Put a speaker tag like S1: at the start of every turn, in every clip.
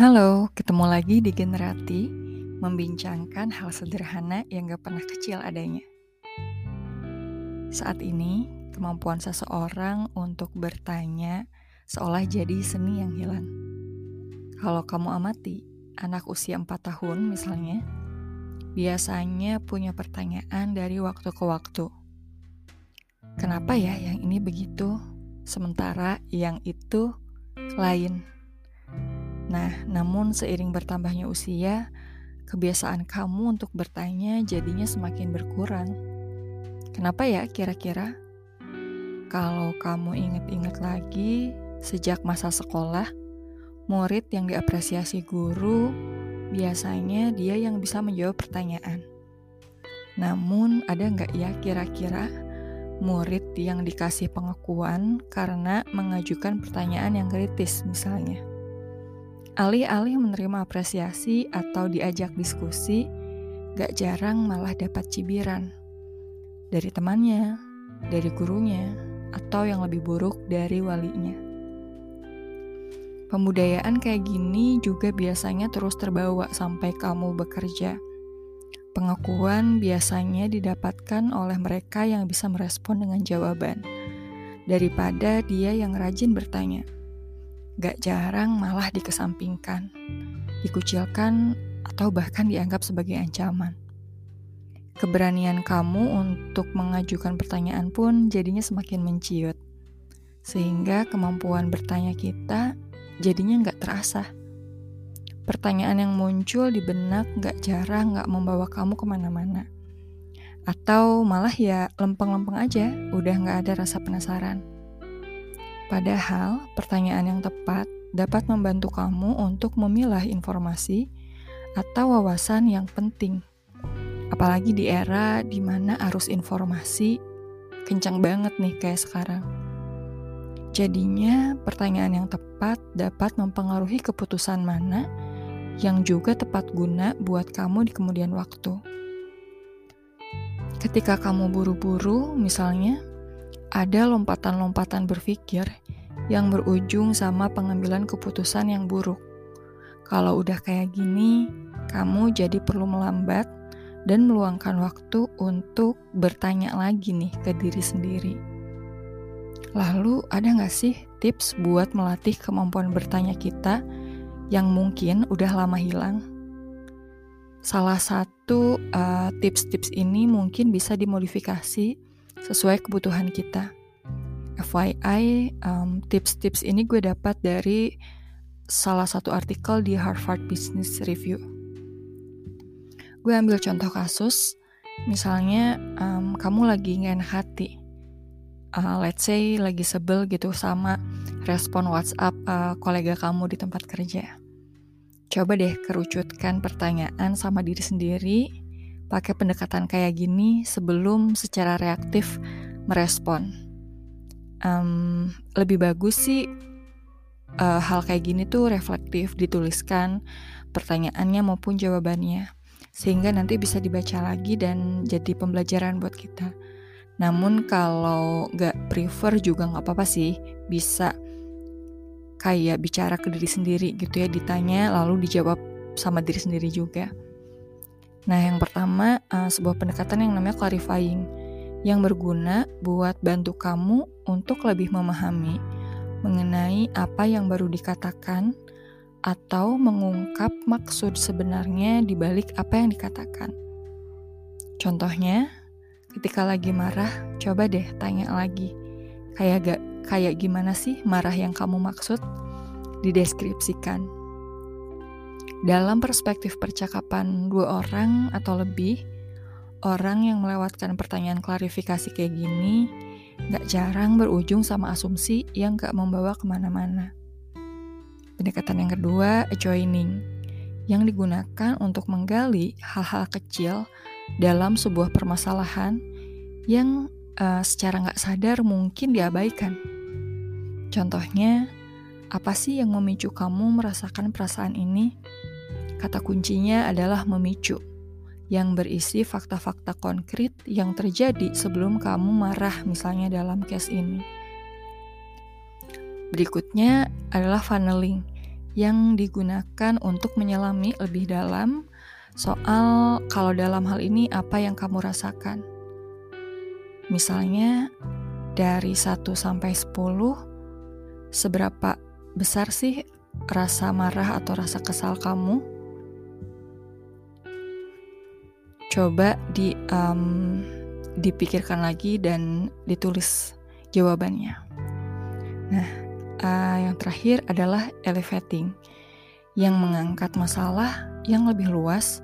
S1: Halo, ketemu lagi di Generati Membincangkan hal sederhana yang gak pernah kecil adanya. Saat ini, kemampuan seseorang untuk bertanya Seolah jadi seni yang hilang. Kalau kamu amati, anak usia 4 tahun misalnya Biasanya punya pertanyaan dari waktu ke waktu. Kenapa ya yang ini begitu, sementara yang itu lain? Nah, namun seiring bertambahnya usia, kebiasaan kamu untuk bertanya jadinya semakin berkurang. Kenapa ya kira-kira? Kalau kamu ingat-ingat lagi, sejak masa sekolah, murid yang diapresiasi guru biasanya dia yang bisa menjawab pertanyaan. Namun, ada nggak ya kira-kira murid yang dikasih pengakuan karena mengajukan pertanyaan yang kritis misalnya? Alih-alih menerima apresiasi atau diajak diskusi, gak jarang malah dapat cibiran dari temannya, dari gurunya, atau yang lebih buruk dari walinya. Pembudayaan kayak gini juga biasanya terus terbawa sampai kamu bekerja. Pengakuan biasanya didapatkan oleh mereka yang bisa merespon dengan jawaban, daripada dia yang rajin bertanya gak jarang malah dikesampingkan, dikucilkan, atau bahkan dianggap sebagai ancaman. Keberanian kamu untuk mengajukan pertanyaan pun jadinya semakin menciut, sehingga kemampuan bertanya kita jadinya nggak terasa. Pertanyaan yang muncul di benak gak jarang nggak membawa kamu ke mana-mana. Atau malah ya lempeng-lempeng aja, udah nggak ada rasa penasaran. Padahal, pertanyaan yang tepat dapat membantu kamu untuk memilah informasi atau wawasan yang penting. Apalagi di era di mana arus informasi kencang banget nih kayak sekarang. Jadinya, pertanyaan yang tepat dapat mempengaruhi keputusan mana yang juga tepat guna buat kamu di kemudian waktu. Ketika kamu buru-buru, misalnya, ada lompatan-lompatan berpikir yang berujung sama pengambilan keputusan yang buruk. Kalau udah kayak gini, kamu jadi perlu melambat dan meluangkan waktu untuk bertanya lagi nih ke diri sendiri. Lalu ada gak sih tips buat melatih kemampuan bertanya kita yang mungkin udah lama hilang? Salah satu uh, tips-tips ini mungkin bisa dimodifikasi sesuai kebutuhan kita. FYI, um, tips-tips ini gue dapat dari salah satu artikel di Harvard Business Review. Gue ambil contoh kasus, misalnya um, kamu lagi ngen hati, uh, let's say lagi sebel gitu sama respon WhatsApp uh, kolega kamu di tempat kerja. Coba deh kerucutkan pertanyaan sama diri sendiri pakai pendekatan kayak gini sebelum secara reaktif merespon. Um, lebih bagus sih uh, hal kayak gini tuh reflektif dituliskan pertanyaannya maupun jawabannya sehingga nanti bisa dibaca lagi dan jadi pembelajaran buat kita. Namun kalau gak prefer juga gak apa-apa sih bisa kayak bicara ke diri sendiri gitu ya ditanya lalu dijawab sama diri sendiri juga. Nah, yang pertama uh, sebuah pendekatan yang namanya clarifying yang berguna buat bantu kamu untuk lebih memahami mengenai apa yang baru dikatakan atau mengungkap maksud sebenarnya di balik apa yang dikatakan. Contohnya, ketika lagi marah, coba deh tanya lagi. Kayak gak kayak gimana sih marah yang kamu maksud? Dideskripsikan dalam perspektif percakapan dua orang atau lebih, orang yang melewatkan pertanyaan klarifikasi kayak gini gak jarang berujung sama asumsi yang gak membawa ke mana-mana. Pendekatan yang kedua, joining, yang digunakan untuk menggali hal-hal kecil dalam sebuah permasalahan yang uh, secara gak sadar mungkin diabaikan. Contohnya, apa sih yang memicu kamu merasakan perasaan ini? Kata kuncinya adalah memicu, yang berisi fakta-fakta konkret yang terjadi sebelum kamu marah, misalnya dalam case ini. Berikutnya adalah funneling, yang digunakan untuk menyelami lebih dalam soal kalau dalam hal ini apa yang kamu rasakan. Misalnya dari 1 sampai 10 seberapa besar sih rasa marah atau rasa kesal kamu? Coba di um, dipikirkan lagi dan ditulis jawabannya. Nah, uh, yang terakhir adalah elevating, yang mengangkat masalah yang lebih luas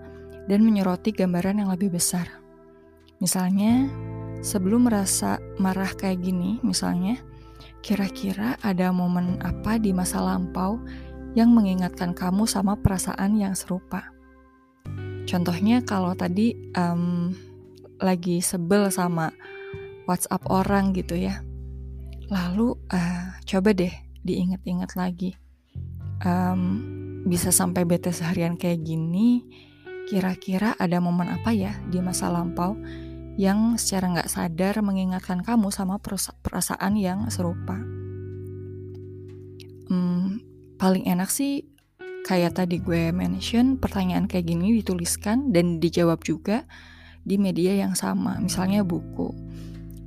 S1: dan menyoroti gambaran yang lebih besar. Misalnya, sebelum merasa marah kayak gini, misalnya, kira-kira ada momen apa di masa lampau yang mengingatkan kamu sama perasaan yang serupa. Contohnya kalau tadi um, lagi sebel sama WhatsApp orang gitu ya. Lalu uh, coba deh diingat-ingat lagi. Um, bisa sampai bete seharian kayak gini, kira-kira ada momen apa ya di masa lampau yang secara nggak sadar mengingatkan kamu sama perasaan yang serupa. Hmm, paling enak sih kayak tadi gue mention pertanyaan kayak gini dituliskan dan dijawab juga di media yang sama, misalnya buku.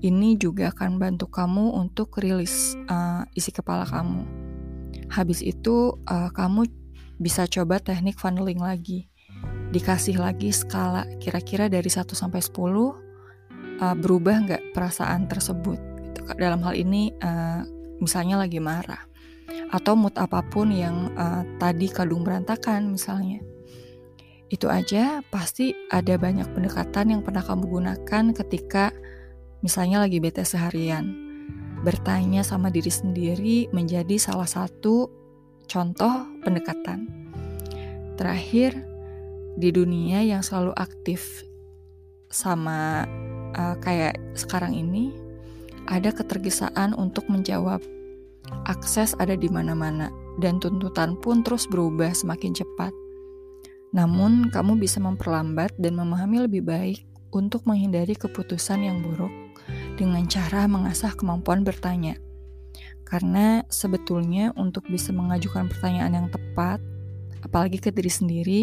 S1: Ini juga akan bantu kamu untuk rilis uh, isi kepala kamu. Habis itu uh, kamu bisa coba teknik funneling lagi. Dikasih lagi skala kira-kira dari 1 sampai 10 uh, berubah nggak perasaan tersebut. Gitu. Dalam hal ini uh, misalnya lagi marah atau mood apa pun yang uh, tadi kadung berantakan misalnya. Itu aja pasti ada banyak pendekatan yang pernah kamu gunakan ketika misalnya lagi bete seharian. Bertanya sama diri sendiri menjadi salah satu contoh pendekatan. Terakhir, di dunia yang selalu aktif sama uh, kayak sekarang ini, ada ketergesaan untuk menjawab. Akses ada di mana-mana, dan tuntutan pun terus berubah semakin cepat. Namun, kamu bisa memperlambat dan memahami lebih baik untuk menghindari keputusan yang buruk dengan cara mengasah kemampuan bertanya. Karena sebetulnya untuk bisa mengajukan pertanyaan yang tepat, apalagi ke diri sendiri,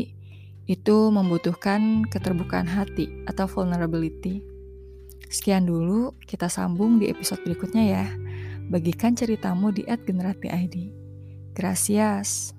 S1: itu membutuhkan keterbukaan hati atau vulnerability. Sekian dulu, kita sambung di episode berikutnya ya. Bagikan ceritamu di @generati_id. Gracias.